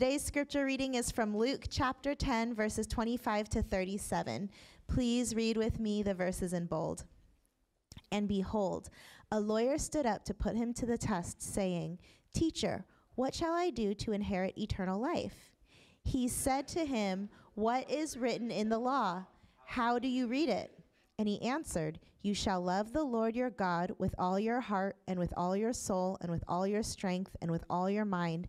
Today's scripture reading is from Luke chapter 10, verses 25 to 37. Please read with me the verses in bold. And behold, a lawyer stood up to put him to the test, saying, Teacher, what shall I do to inherit eternal life? He said to him, What is written in the law? How do you read it? And he answered, You shall love the Lord your God with all your heart, and with all your soul, and with all your strength, and with all your mind,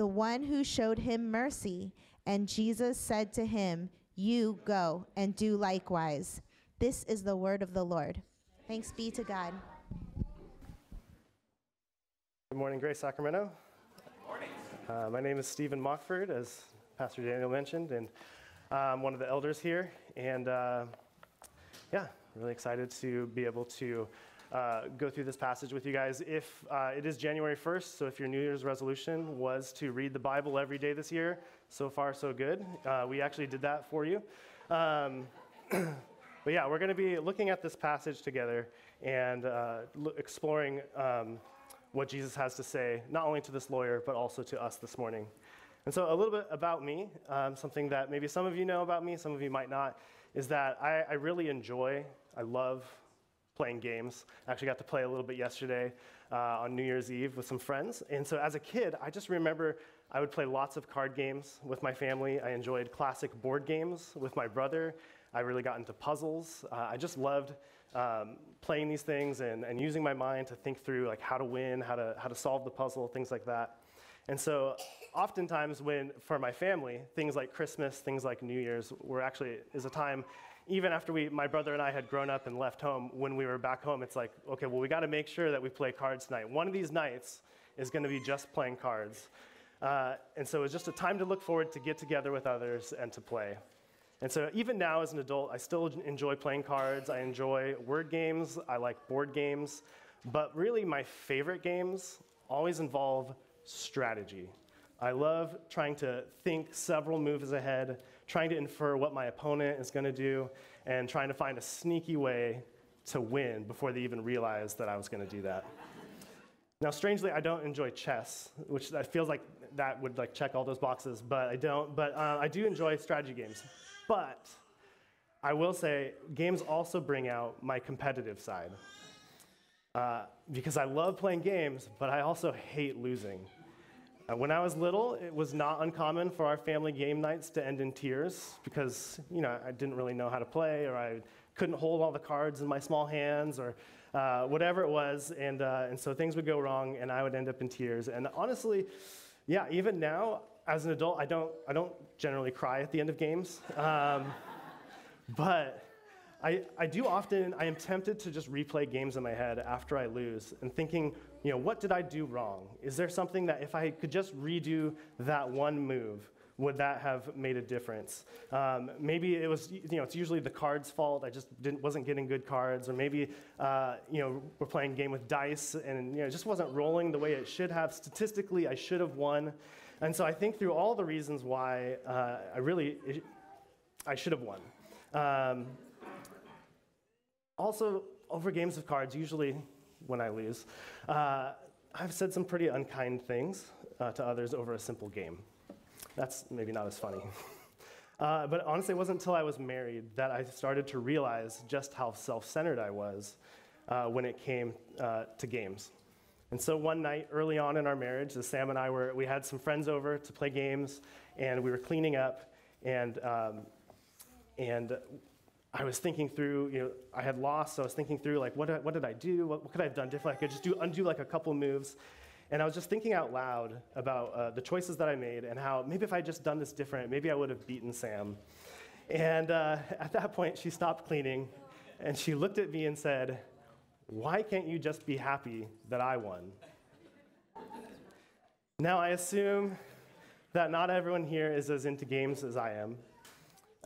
The one who showed him mercy. And Jesus said to him, You go and do likewise. This is the word of the Lord. Thanks be to God. Good morning, Grace Sacramento. Good morning. Uh, my name is Stephen Mockford, as Pastor Daniel mentioned, and I'm one of the elders here. And uh, yeah, really excited to be able to uh, go through this passage with you guys. If uh, it is January 1st, so if your New Year's resolution was to read the Bible every day this year, so far so good. Uh, we actually did that for you. Um, but yeah, we're going to be looking at this passage together and uh, exploring. Um, what Jesus has to say, not only to this lawyer, but also to us this morning. And so, a little bit about me, um, something that maybe some of you know about me, some of you might not, is that I, I really enjoy, I love playing games. I actually got to play a little bit yesterday uh, on New Year's Eve with some friends. And so, as a kid, I just remember I would play lots of card games with my family. I enjoyed classic board games with my brother. I really got into puzzles. Uh, I just loved um, playing these things and, and using my mind to think through like how to win, how to, how to solve the puzzle, things like that. And so oftentimes when, for my family, things like Christmas, things like New Year's were actually, is a time, even after we, my brother and I had grown up and left home, when we were back home, it's like, okay, well, we got to make sure that we play cards tonight. One of these nights is going to be just playing cards. Uh, and so it was just a time to look forward to get together with others and to play. And so, even now as an adult, I still enjoy playing cards. I enjoy word games. I like board games. But really, my favorite games always involve strategy. I love trying to think several moves ahead, trying to infer what my opponent is going to do, and trying to find a sneaky way to win before they even realize that I was going to do that. Now, strangely, I don't enjoy chess, which feels like that would like check all those boxes, but I don't. But uh, I do enjoy strategy games. But I will say, games also bring out my competitive side. Uh, because I love playing games, but I also hate losing. Uh, when I was little, it was not uncommon for our family game nights to end in tears because, you know, I didn't really know how to play or I couldn't hold all the cards in my small hands or uh, whatever it was. And, uh, and so things would go wrong and I would end up in tears. And honestly, yeah, even now, as an adult, I don't, I don't generally cry at the end of games. Um, but I, I do often, I am tempted to just replay games in my head after I lose and thinking, you know, what did I do wrong? Is there something that if I could just redo that one move, would that have made a difference? Um, maybe it was, you know, it's usually the card's fault. I just didn't, wasn't getting good cards, or maybe, uh, you know, we're playing game with dice and you know, it just wasn't rolling the way it should have. Statistically, I should have won. And so I think through all the reasons why uh, I really, I should have won. Um, also, over games of cards, usually when I lose, uh, I've said some pretty unkind things uh, to others over a simple game. That's maybe not as funny. Uh, but honestly, it wasn't until I was married that I started to realize just how self centered I was uh, when it came uh, to games. And so one night early on in our marriage, Sam and I were, we had some friends over to play games, and we were cleaning up, and, um, and I was thinking through, you know, I had lost, so I was thinking through, like, what, did I, what did I do? What, what could I have done differently? I could just do, undo like a couple moves. And I was just thinking out loud about uh, the choices that I made and how maybe if I just done this different, maybe I would have beaten Sam. And uh, at that point, she stopped cleaning and she looked at me and said, Why can't you just be happy that I won? Now, I assume that not everyone here is as into games as I am.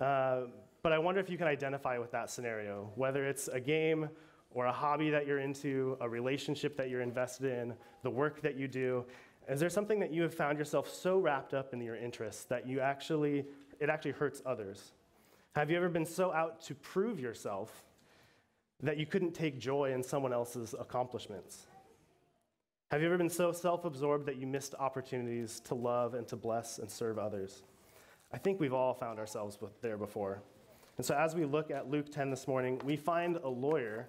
Uh, but I wonder if you can identify with that scenario, whether it's a game or a hobby that you're into, a relationship that you're invested in, the work that you do. Is there something that you have found yourself so wrapped up in your interests that you actually, it actually hurts others? Have you ever been so out to prove yourself that you couldn't take joy in someone else's accomplishments? Have you ever been so self absorbed that you missed opportunities to love and to bless and serve others? I think we've all found ourselves there before. And so, as we look at Luke 10 this morning, we find a lawyer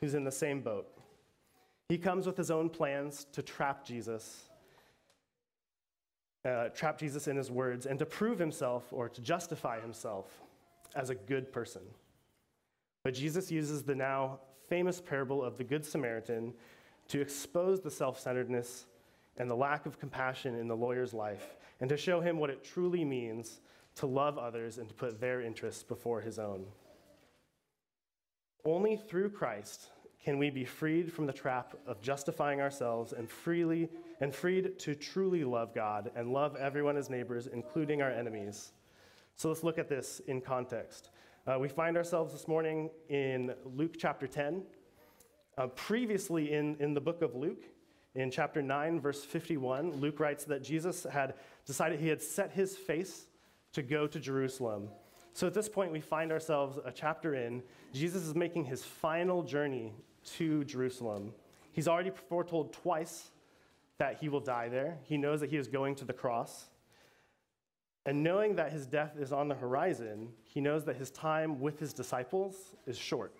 who's in the same boat. He comes with his own plans to trap Jesus, uh, trap Jesus in his words, and to prove himself or to justify himself as a good person. But Jesus uses the now famous parable of the Good Samaritan to expose the self centeredness and the lack of compassion in the lawyer's life, and to show him what it truly means to love others and to put their interests before his own. Only through Christ can we be freed from the trap of justifying ourselves and freely and freed to truly love God and love everyone as neighbors, including our enemies. So let's look at this in context. Uh, we find ourselves this morning in Luke chapter 10. Uh, previously in, in the book of Luke, in chapter 9, verse 51, Luke writes that Jesus had decided he had set his face to go to Jerusalem so at this point, we find ourselves a chapter in. Jesus is making his final journey to Jerusalem. He's already foretold twice that he will die there. He knows that he is going to the cross. And knowing that his death is on the horizon, he knows that his time with his disciples is short.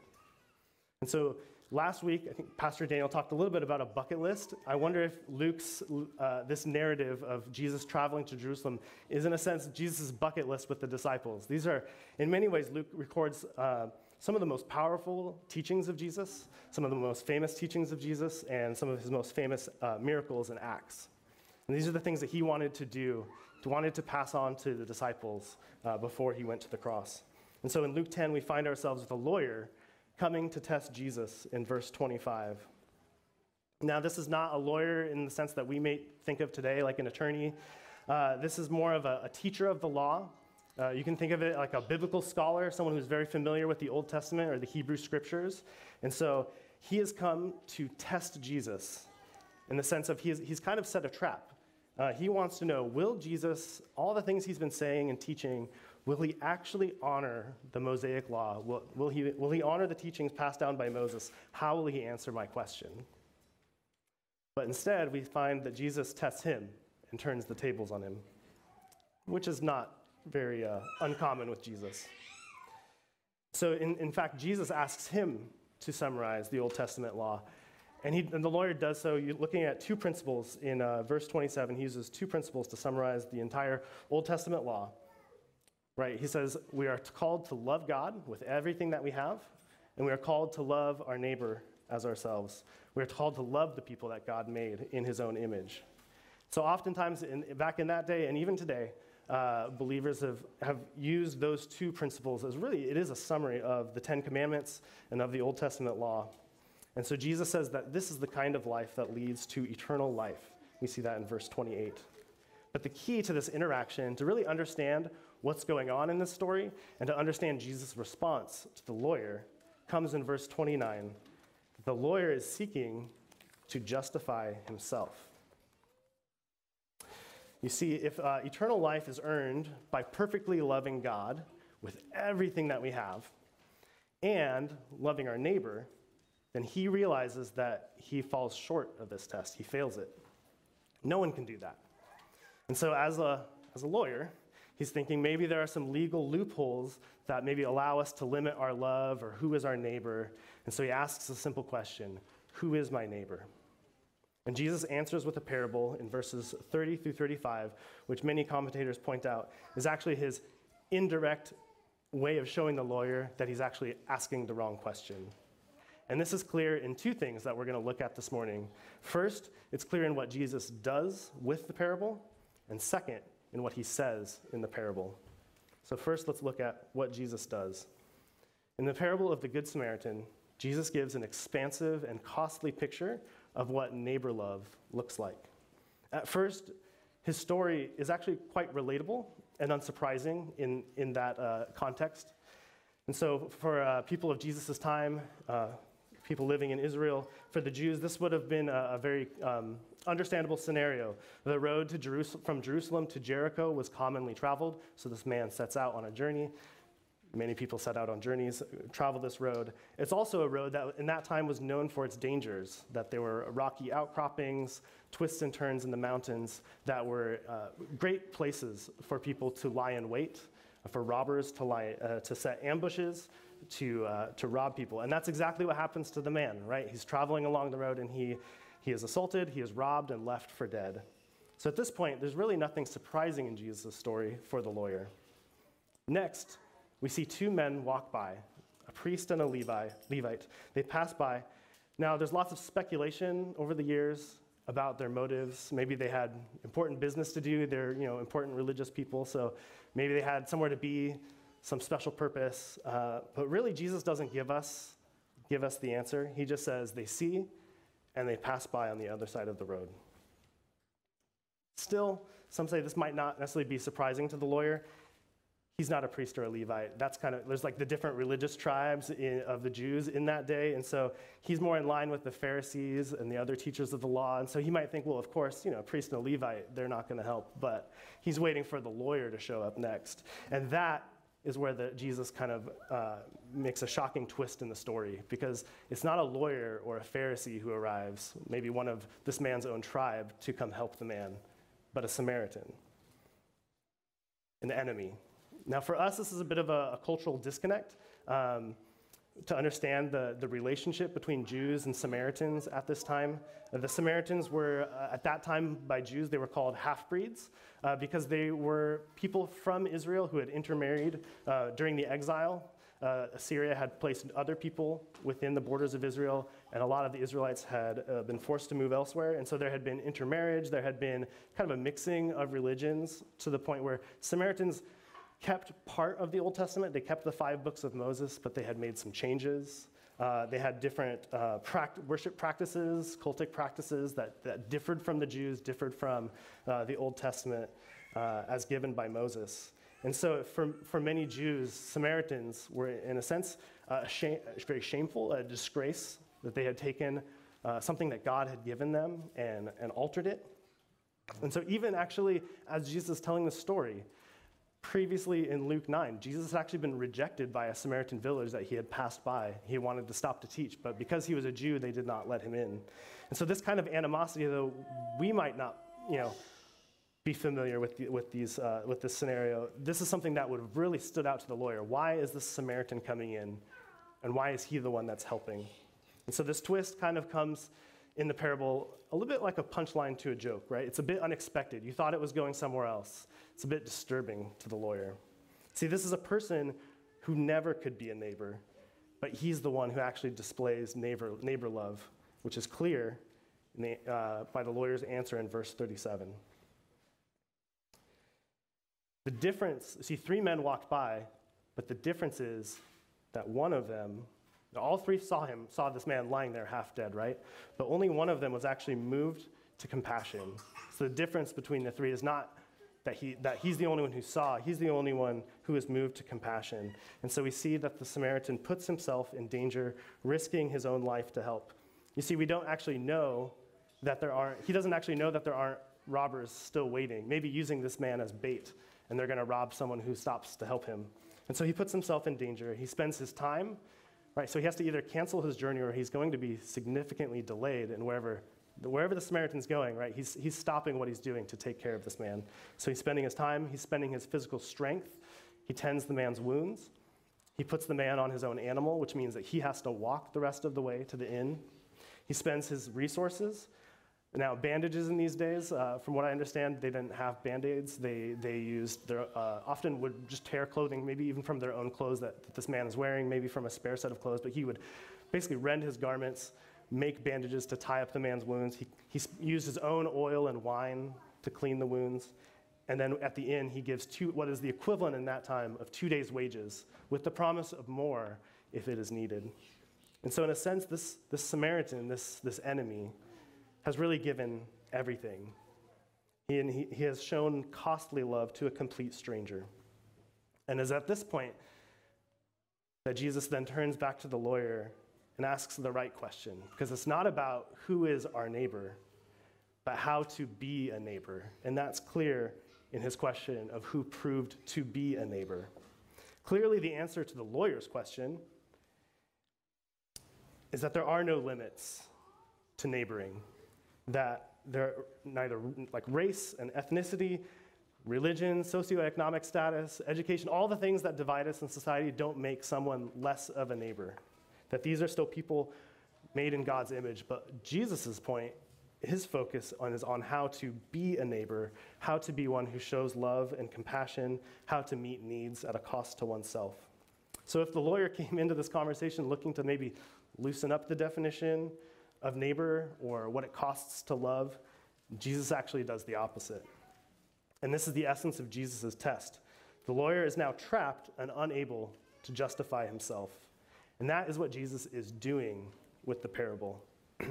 And so Last week, I think Pastor Daniel talked a little bit about a bucket list. I wonder if Luke's, uh, this narrative of Jesus traveling to Jerusalem is, in a sense, Jesus' bucket list with the disciples. These are, in many ways, Luke records uh, some of the most powerful teachings of Jesus, some of the most famous teachings of Jesus, and some of his most famous uh, miracles and acts. And these are the things that he wanted to do, wanted to pass on to the disciples uh, before he went to the cross. And so in Luke 10, we find ourselves with a lawyer coming to test Jesus in verse 25. Now, this is not a lawyer in the sense that we may think of today, like an attorney. Uh, this is more of a, a teacher of the law. Uh, you can think of it like a biblical scholar, someone who's very familiar with the Old Testament or the Hebrew scriptures. And so he has come to test Jesus in the sense of he's, he's kind of set a trap. Uh, he wants to know will Jesus, all the things he's been saying and teaching, Will he actually honor the Mosaic law? Will, will, he, will he honor the teachings passed down by Moses? How will he answer my question? But instead, we find that Jesus tests him and turns the tables on him, which is not very uh, uncommon with Jesus. So, in, in fact, Jesus asks him to summarize the Old Testament law. And, he, and the lawyer does so looking at two principles. In uh, verse 27, he uses two principles to summarize the entire Old Testament law. Right? He says we are called to love God with everything that we have, and we are called to love our neighbor as ourselves. We are called to love the people that God made in his own image. So, oftentimes, in, back in that day and even today, uh, believers have, have used those two principles as really, it is a summary of the Ten Commandments and of the Old Testament law. And so, Jesus says that this is the kind of life that leads to eternal life. We see that in verse 28. But the key to this interaction, to really understand what's going on in this story and to understand Jesus' response to the lawyer comes in verse 29. The lawyer is seeking to justify himself. You see, if uh, eternal life is earned by perfectly loving God with everything that we have and loving our neighbor, then he realizes that he falls short of this test. He fails it. No one can do that. And so, as a, as a lawyer, he's thinking maybe there are some legal loopholes that maybe allow us to limit our love or who is our neighbor. And so he asks a simple question Who is my neighbor? And Jesus answers with a parable in verses 30 through 35, which many commentators point out is actually his indirect way of showing the lawyer that he's actually asking the wrong question. And this is clear in two things that we're going to look at this morning. First, it's clear in what Jesus does with the parable, and second, in what he says in the parable. So, first, let's look at what Jesus does. In the parable of the Good Samaritan, Jesus gives an expansive and costly picture of what neighbor love looks like. At first, his story is actually quite relatable and unsurprising in, in that uh, context. And so, for uh, people of Jesus' time, uh, people living in Israel, for the Jews, this would have been a, a very um, understandable scenario. The road from Jerusalem to Jericho was commonly traveled, so this man sets out on a journey. Many people set out on journeys, travel this road. It's also a road that in that time was known for its dangers, that there were rocky outcroppings, twists and turns in the mountains that were uh, great places for people to lie in wait, for robbers to, lie, uh, to set ambushes, to, uh, to rob people. And that's exactly what happens to the man, right? He's traveling along the road and he, he is assaulted, he is robbed, and left for dead. So at this point, there's really nothing surprising in Jesus' story for the lawyer. Next, we see two men walk by, a priest and a Levi, Levite. They pass by. Now, there's lots of speculation over the years about their motives. Maybe they had important business to do. They're you know important religious people, so maybe they had somewhere to be, some special purpose. Uh, but really, Jesus doesn't give us give us the answer. He just says they see and they pass by on the other side of the road. Still, some say this might not necessarily be surprising to the lawyer he's not a priest or a Levite. That's kind of, there's like the different religious tribes in, of the Jews in that day. And so he's more in line with the Pharisees and the other teachers of the law. And so he might think, well, of course, you know, a priest and a Levite, they're not going to help. But he's waiting for the lawyer to show up next. And that is where the, Jesus kind of uh, makes a shocking twist in the story because it's not a lawyer or a Pharisee who arrives, maybe one of this man's own tribe, to come help the man, but a Samaritan, an enemy now, for us, this is a bit of a, a cultural disconnect. Um, to understand the, the relationship between Jews and Samaritans at this time. Uh, the Samaritans were, uh, at that time, by Jews, they were called half breeds uh, because they were people from Israel who had intermarried uh, during the exile. Uh, Assyria had placed other people within the borders of Israel, and a lot of the Israelites had uh, been forced to move elsewhere. And so there had been intermarriage, there had been kind of a mixing of religions to the point where Samaritans kept part of the Old Testament. They kept the five books of Moses, but they had made some changes. Uh, they had different uh, pract- worship practices, cultic practices that, that differed from the Jews, differed from uh, the Old Testament uh, as given by Moses. And so, for, for many Jews, Samaritans were, in a sense, shame, very shameful, a disgrace that they had taken uh, something that God had given them and, and altered it. And so, even actually, as Jesus is telling the story, previously in Luke 9, Jesus had actually been rejected by a Samaritan village that he had passed by. He wanted to stop to teach, but because he was a Jew, they did not let him in. And so, this kind of animosity, though we might not, you know, be familiar with, the, with, these, uh, with this scenario, this is something that would have really stood out to the lawyer. Why is this Samaritan coming in? And why is he the one that's helping? And so, this twist kind of comes in the parable a little bit like a punchline to a joke, right? It's a bit unexpected. You thought it was going somewhere else. It's a bit disturbing to the lawyer. See, this is a person who never could be a neighbor, but he's the one who actually displays neighbor, neighbor love, which is clear the, uh, by the lawyer's answer in verse 37. The difference, see, three men walked by, but the difference is that one of them all three saw him, saw this man lying there half dead, right? But only one of them was actually moved to compassion. So the difference between the three is not that, he, that he's the only one who saw, he's the only one who is moved to compassion. And so we see that the Samaritan puts himself in danger, risking his own life to help. You see, we don't actually know that there aren't, he doesn't actually know that there aren't robbers still waiting, maybe using this man as bait, and they're going to rob someone who stops to help him. And so he puts himself in danger. He spends his time right? So he has to either cancel his journey or he's going to be significantly delayed in wherever, wherever the Samaritan's going, right? He's, he's stopping what he's doing to take care of this man. So he's spending his time, he's spending his physical strength, he tends the man's wounds, he puts the man on his own animal, which means that he has to walk the rest of the way to the inn. He spends his resources. Now, bandages in these days, uh, from what I understand, they didn't have band aids. They, they used their, uh, often would just tear clothing, maybe even from their own clothes that, that this man is wearing, maybe from a spare set of clothes, but he would basically rend his garments, make bandages to tie up the man's wounds. He, he used his own oil and wine to clean the wounds. And then at the end, he gives two, what is the equivalent in that time of two days' wages, with the promise of more if it is needed. And so, in a sense, this, this Samaritan, this, this enemy, has really given everything. He, and he, he has shown costly love to a complete stranger. And is at this point that Jesus then turns back to the lawyer and asks the right question, because it's not about who is our neighbor, but how to be a neighbor. And that's clear in his question of who proved to be a neighbor. Clearly, the answer to the lawyer's question is that there are no limits to neighboring, that there neither like race and ethnicity, religion, socioeconomic status, education, all the things that divide us in society don't make someone less of a neighbor. That these are still people made in God's image. But Jesus' point, his focus on is on how to be a neighbor, how to be one who shows love and compassion, how to meet needs at a cost to oneself. So if the lawyer came into this conversation looking to maybe loosen up the definition of neighbor or what it costs to love, Jesus actually does the opposite. And this is the essence of Jesus' test. The lawyer is now trapped and unable to justify himself. And that is what Jesus is doing with the parable.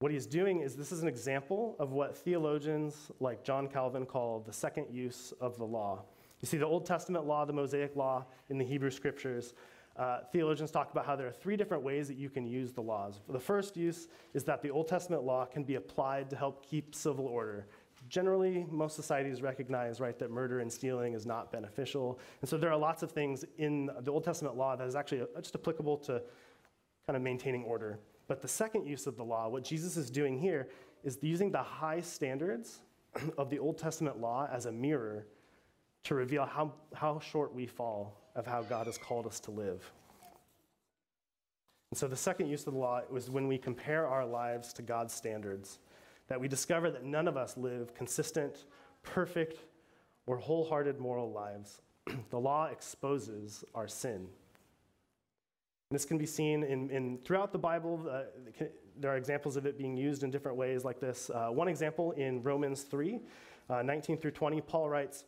what he's doing is this is an example of what theologians like John Calvin call the second use of the law. You see, the Old Testament law, the Mosaic law in the Hebrew scriptures, uh, theologians talk about how there are three different ways that you can use the laws. The first use is that the Old Testament law can be applied to help keep civil order. Generally, most societies recognize, right, that murder and stealing is not beneficial. And so there are lots of things in the Old Testament law that is actually just applicable to kind of maintaining order. But the second use of the law, what Jesus is doing here, is using the high standards of the Old Testament law as a mirror to reveal how, how short we fall of how God has called us to live. And so the second use of the law was when we compare our lives to God's standards, that we discover that none of us live consistent, perfect, or wholehearted moral lives. the law exposes our sin. And this can be seen in, in throughout the Bible. Uh, there are examples of it being used in different ways like this. Uh, one example in Romans 3, uh, 19 through 20, Paul writes,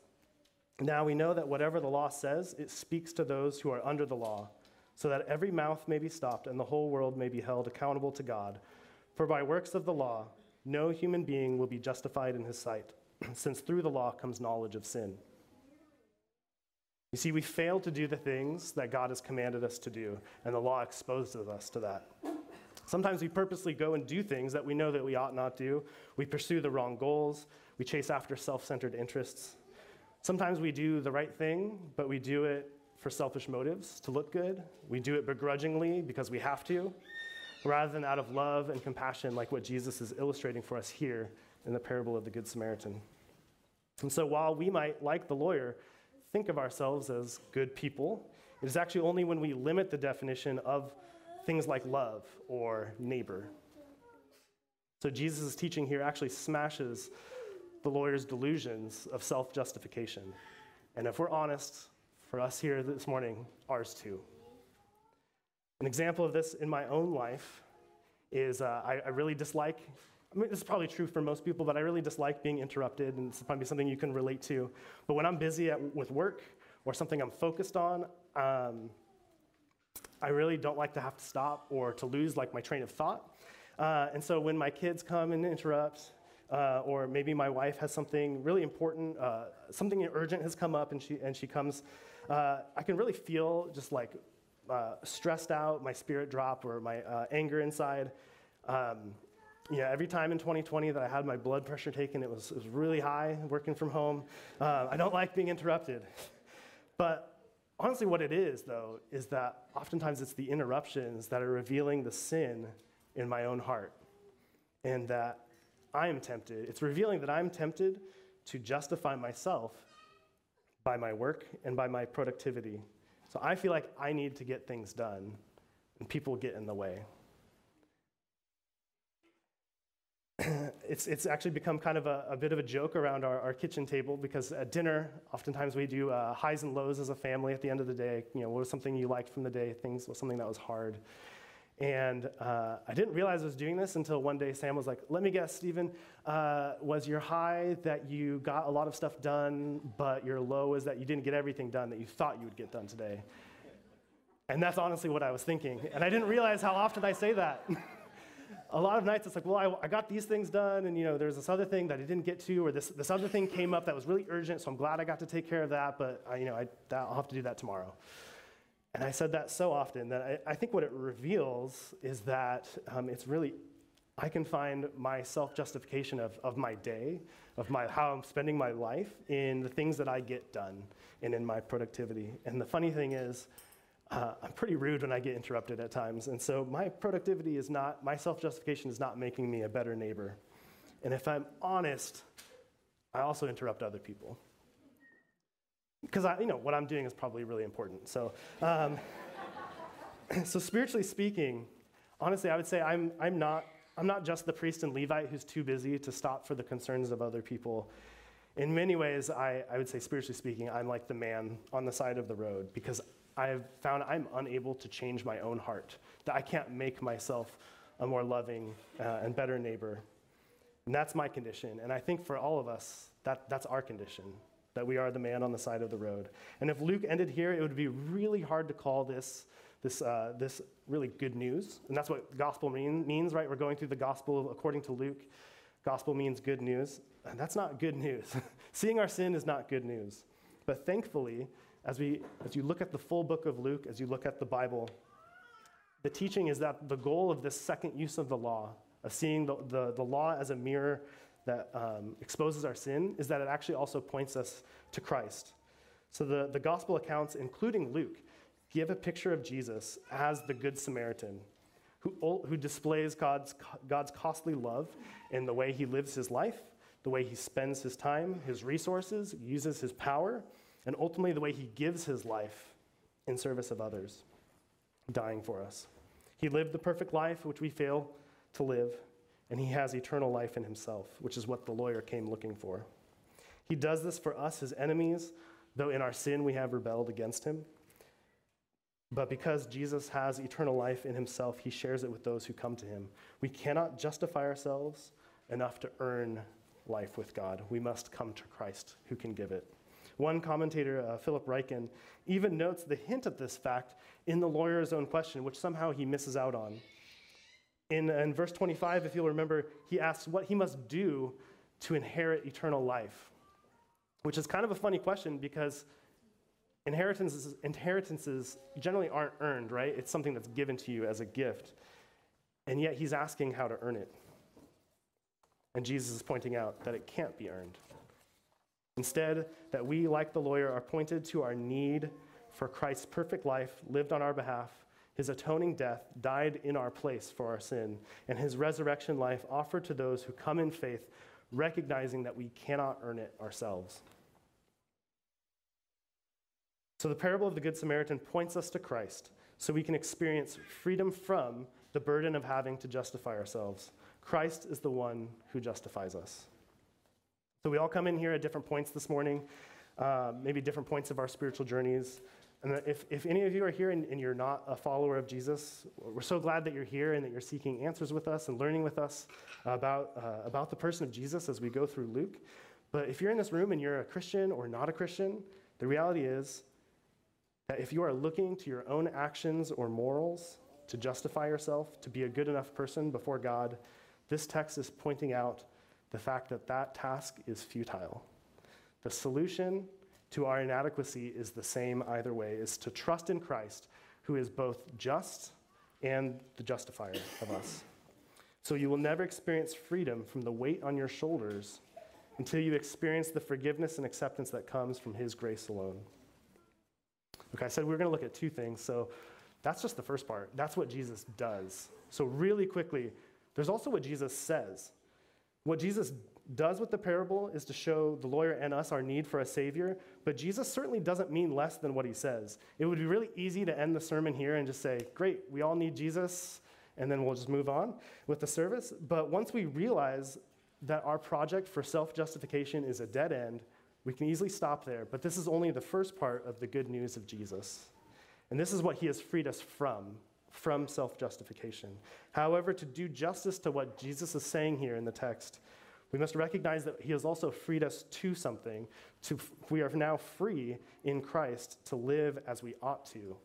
now we know that whatever the law says, it speaks to those who are under the law, so that every mouth may be stopped and the whole world may be held accountable to God. For by works of the law, no human being will be justified in his sight, since through the law comes knowledge of sin. You see, we fail to do the things that God has commanded us to do, and the law exposes us to that. Sometimes we purposely go and do things that we know that we ought not do. We pursue the wrong goals. We chase after self centered interests. Sometimes we do the right thing, but we do it for selfish motives to look good. We do it begrudgingly because we have to, rather than out of love and compassion, like what Jesus is illustrating for us here in the parable of the Good Samaritan. And so, while we might, like the lawyer, think of ourselves as good people, it is actually only when we limit the definition of things like love or neighbor. So, Jesus' teaching here actually smashes the lawyer's delusions of self justification. And if we're honest, for us here this morning, ours too. An example of this in my own life is uh, I, I, really dislike, I mean, this is probably true for most people, but I really dislike being interrupted, and it's probably something you can relate to. But when I'm busy at, with work or something I'm focused on, um, I really don't like to have to stop or to lose like my train of thought. Uh, and so when my kids come and interrupt, uh, or maybe my wife has something really important, uh, something urgent has come up and she, and she comes, uh, I can really feel just like uh, stressed out, my spirit drop, or my uh, anger inside. Um, yeah, every time in 2020 that I had my blood pressure taken, it was, it was really high working from home. Uh, I don't like being interrupted. But honestly, what it is, though, is that oftentimes it's the interruptions that are revealing the sin in my own heart. And that I am tempted. It's revealing that I'm tempted to justify myself by my work and by my productivity. So I feel like I need to get things done, and people get in the way. it's, it's actually become kind of a, a bit of a joke around our, our, kitchen table because at dinner, oftentimes we do uh, highs and lows as a family at the end of the day. You know, what was something you liked from the day, things, was something that was hard. And uh, I didn't realize I was doing this until one day Sam was like, Let me guess, Stephen, uh, was your high that you got a lot of stuff done, but your low is that you didn't get everything done that you thought you would get done today? And that's honestly what I was thinking. And I didn't realize how often I say that. a lot of nights it's like, well, I, I, got these things done, and you know, there's this other thing that I didn't get to, or this, this other thing came up that was really urgent, so I'm glad I got to take care of that, but I, you know, I, I'll have to do that tomorrow. And I said that so often that I, I think what it reveals is that um, it's really, I can find my self justification of, of my day, of my, how I'm spending my life in the things that I get done and in my productivity. And the funny thing is, uh, I'm pretty rude when I get interrupted at times. And so my productivity is not, my self justification is not making me a better neighbor. And if I'm honest, I also interrupt other people because I, you know, what I'm doing is probably really important. So, um, so spiritually speaking, honestly, I would say I'm, I'm not, I'm not just the priest and Levite who's too busy to stop for the concerns of other people. In many ways, I, I would say, spiritually speaking, I'm like the man on the side of the road because I've found I'm unable to change my own heart, that I can't make myself a more loving uh, and better neighbor. And that's my condition. And I think for all of us, that, that's our condition that we are the man on the side of the road. And if Luke ended here, it would be really hard to call this, this, uh, this really good news. And that's what gospel mean, means, right? We're going through the gospel according to Luke. Gospel means good news. And that's not good news. Seeing our sin is not good news. But thankfully, as, we, as you look at the full book of Luke, as you look at the Bible, the teaching is that the goal of this second use of the law, of seeing the, the, the law as a mirror that um, exposes our sin is that it actually also points us to Christ. So the, the gospel accounts, including Luke, give a picture of Jesus as the Good Samaritan who, who displays God's, God's costly love in the way he lives his life, the way he spends his time, his resources, uses his power, and ultimately the way he gives his life in service of others, dying for us. He lived the perfect life which we fail to live and he has eternal life in himself, which is what the lawyer came looking for. He does this for us, his enemies, though in our sin we have rebelled against him. But because Jesus has eternal life in himself, he shares it with those who come to him. We cannot justify ourselves enough to earn life with God. We must come to Christ who can give it. One commentator, uh, Philip Ryken, even notes the hint of this fact in the lawyer's own question, which somehow he misses out on. In, in verse 25, if you'll remember, he asks what he must do to inherit eternal life, which is kind of a funny question because inheritances, inheritances generally aren't earned, right? It's something that's given to you as a gift. And yet he's asking how to earn it. And Jesus is pointing out that it can't be earned. Instead, that we, like the lawyer, are pointed to our need for Christ's perfect life lived on our behalf his atoning death died in our place for our sin, and his resurrection life offered to those who come in faith, recognizing that we cannot earn it ourselves. So, the parable of the Good Samaritan points us to Christ so we can experience freedom from the burden of having to justify ourselves. Christ is the one who justifies us. So, we all come in here at different points this morning, uh, maybe different points of our spiritual journeys. And if, if any of you are here and, and, you're not a follower of Jesus, we're so glad that you're here and that you're seeking answers with us and learning with us about, uh, about the person of Jesus as we go through Luke. But if you're in this room and you're a Christian or not a Christian, the reality is that if you are looking to your own actions or morals to justify yourself, to be a good enough person before God, this text is pointing out the fact that that task is futile. The solution to our inadequacy is the same either way, is to trust in Christ, who is both just and the justifier of us. So you will never experience freedom from the weight on your shoulders until you experience the forgiveness and acceptance that comes from his grace alone. Okay, I said we were going to look at two things. So that's just the first part. That's what Jesus does. So, really quickly, there's also what Jesus says. What Jesus does with the parable is to show the lawyer and us our need for a Savior, but Jesus certainly doesn't mean less than what he says. It would be really easy to end the sermon here and just say, Great, we all need Jesus, and then we'll just move on with the service. But once we realize that our project for self justification is a dead end, we can easily stop there. But this is only the first part of the good news of Jesus. And this is what he has freed us from, from self justification. However, to do justice to what Jesus is saying here in the text, we must recognize that he has also freed us to something. To, we are now free in Christ to live as we ought to.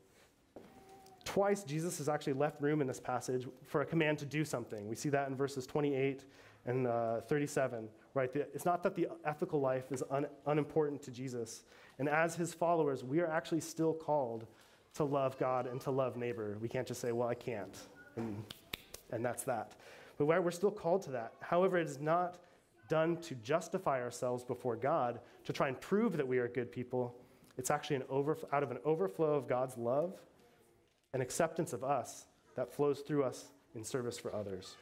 Twice, Jesus has actually left room in this passage for a command to do something. We see that in verses 28 and uh, 37, right? The, it's not that the ethical life is un, unimportant to Jesus. And as his followers, we are actually still called to love God and to love neighbor. We can't just say, well, I can't, and, and that's that. But we're still called to that. However, it is not done to justify ourselves before God, to try and prove that we are good people. It's actually an over, out of an overflow of God's love and acceptance of us that flows through us in service for others.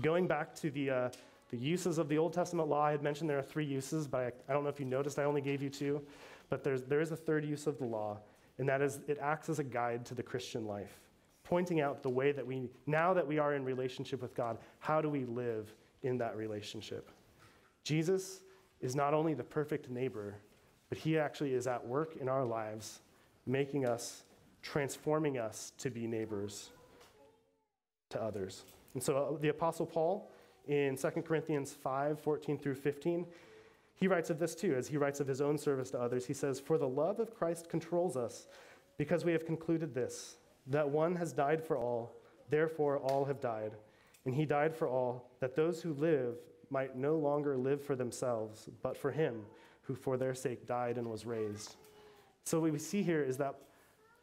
Going back to the, uh, the uses of the Old Testament law, I had mentioned there are three uses, but I, I don't know if you noticed, I only gave you two. But there's, there is a third use of the law, and that is it acts as a guide to the Christian life, pointing out the way that we, now that we are in relationship with God, how do we live in that relationship. Jesus is not only the perfect neighbor, but he actually is at work in our lives, making us, transforming us to be neighbors to others. And so uh, the Apostle Paul in 2 Corinthians 5 14 through 15, he writes of this too, as he writes of his own service to others. He says, For the love of Christ controls us, because we have concluded this, that one has died for all, therefore all have died. And he died for all, that those who live might no longer live for themselves, but for him who for their sake died and was raised. So, what we see here is that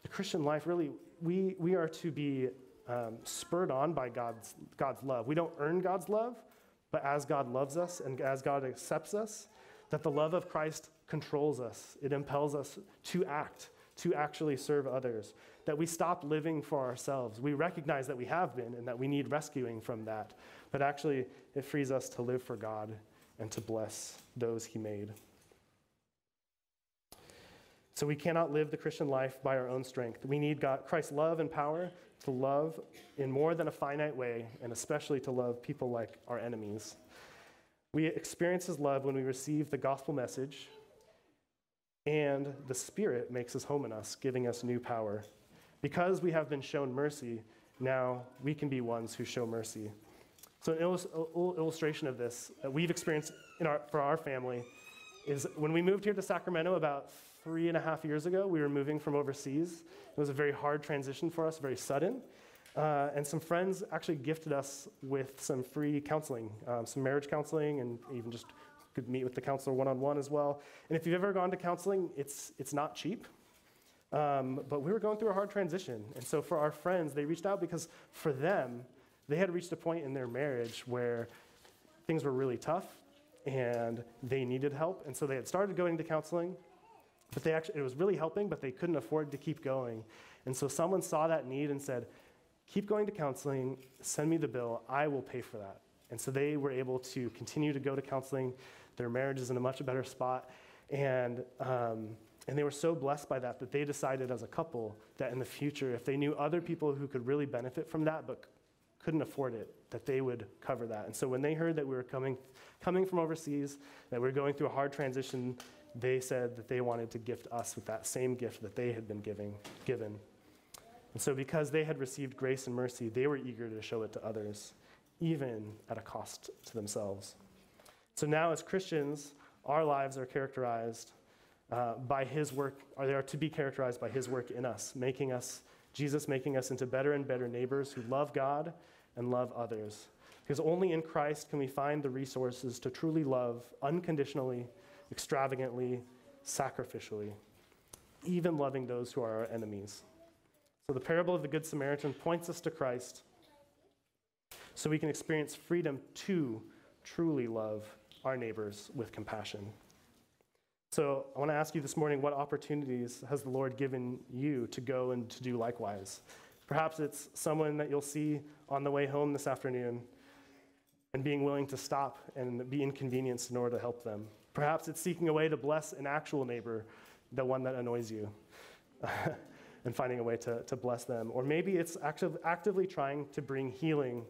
the Christian life really, we, we are to be um, spurred on by God's, God's love. We don't earn God's love, but as God loves us and as God accepts us, that the love of Christ controls us. It impels us to act, to actually serve others, that we stop living for ourselves. We recognize that we have been and that we need rescuing from that. But actually, it frees us to live for God and to bless those He made. So we cannot live the Christian life by our own strength. We need God, Christ's love and power to love in more than a finite way, and especially to love people like our enemies. We experience His love when we receive the gospel message, and the Spirit makes His home in us, giving us new power because we have been shown mercy, now we can be ones who show mercy. So, an illustration of this that we've experienced our, for our family is when we moved here to Sacramento about three and a half years ago, we were moving from overseas. It was a very hard transition for us, very sudden. Uh, and some friends actually gifted us with some free counseling, um, some marriage counseling, and even just could meet with the counselor one on one as well. And if you've ever gone to counseling, it's, it's not cheap. Um, but we were going through a hard transition. And so for our friends, they reached out because for them, they had reached a point in their marriage where things were really tough and they needed help. And so they had started going to counseling, but they actually, it was really helping, but they couldn't afford to keep going. And so someone saw that need and said, Keep going to counseling, send me the bill, I will pay for that. And so they were able to continue to go to counseling. Their marriage is in a much better spot. And um, and they were so blessed by that that they decided as a couple that in the future, if they knew other people who could really benefit from that but couldn't afford it, that they would cover that. And so when they heard that we were coming, coming from overseas, that we were going through a hard transition, they said that they wanted to gift us with that same gift that they had been giving, given. And so because they had received grace and mercy, they were eager to show it to others, even at a cost to themselves. So now, as Christians, our lives are characterized uh, by his work, or they are to be characterized by his work in us, making us, Jesus making us into better and better neighbors who love God and love others. Because only in Christ can we find the resources to truly love unconditionally, extravagantly, sacrificially, even loving those who are our enemies. So the parable of the Good Samaritan points us to Christ so we can experience freedom to truly love our neighbors with compassion. So I want to ask you this morning what opportunities has the Lord given you to go and to do likewise? Perhaps it's someone that you'll see on the way home this afternoon and being willing to stop and be inconvenienced in order to help them. Perhaps it's seeking a way to bless an actual neighbor, the one that annoys you, and finding a way to, to bless them. Or maybe it's active, actively trying to bring healing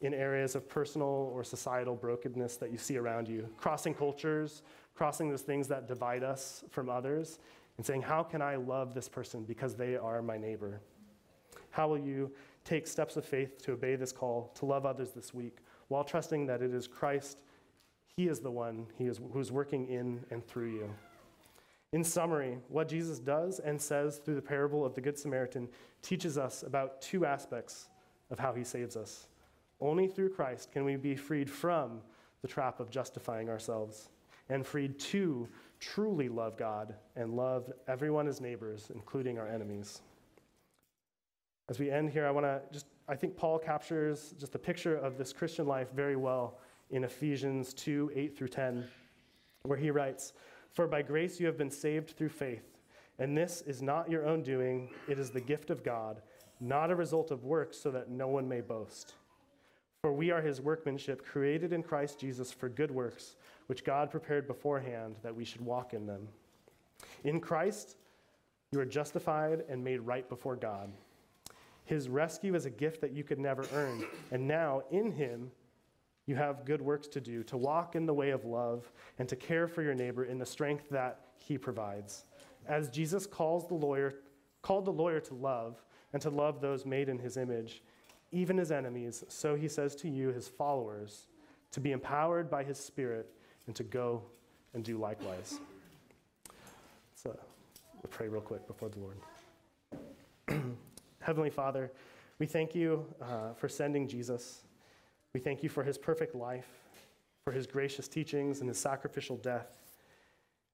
in areas of personal or societal brokenness that you see around you, crossing cultures, crossing those things that divide us from others, and saying, How can I love this person because they are my neighbor? How will you take steps of faith to obey this call to love others this week while trusting that it is Christ? He is the one he is, who's working in and through you. In summary, what Jesus does and says through the parable of the Good Samaritan teaches us about two aspects of how he saves us. Only through Christ can we be freed from the trap of justifying ourselves and freed to truly love God and love everyone as neighbors, including our enemies. As we end here, I want to just, I think Paul captures just a picture of this Christian life very well in Ephesians 2 8 through 10, where he writes, For by grace you have been saved through faith, and this is not your own doing, it is the gift of God, not a result of works, so that no one may boast. For we are his workmanship, created in Christ Jesus for good works, which God prepared beforehand that we should walk in them. In Christ, you are justified and made right before God. His rescue is a gift that you could never earn. And now, in him, you have good works to do, to walk in the way of love, and to care for your neighbor in the strength that he provides. As Jesus calls the lawyer, called the lawyer to love, and to love those made in his image, even his enemies, so he says to you, his followers, to be empowered by his Spirit and to go and do likewise. So we'll pray real quick before the Lord. Heavenly Father, we thank you uh, for sending Jesus. We thank you for his perfect life, for his gracious teachings and his sacrificial death,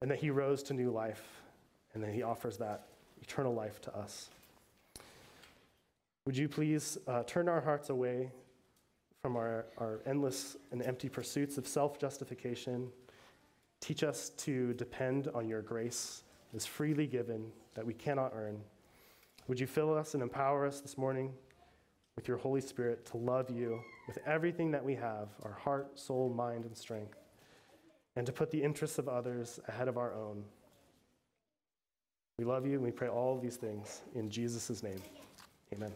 and that he rose to new life, and that he offers that eternal life to us. Would you please uh, turn our hearts away from our, our endless and empty pursuits of self justification? Teach us to depend on your grace is freely given that we cannot earn. Would you fill us and empower us this morning with your Holy Spirit to love you with everything that we have our heart, soul, mind, and strength, and to put the interests of others ahead of our own? We love you and we pray all of these things in Jesus' name. Amen.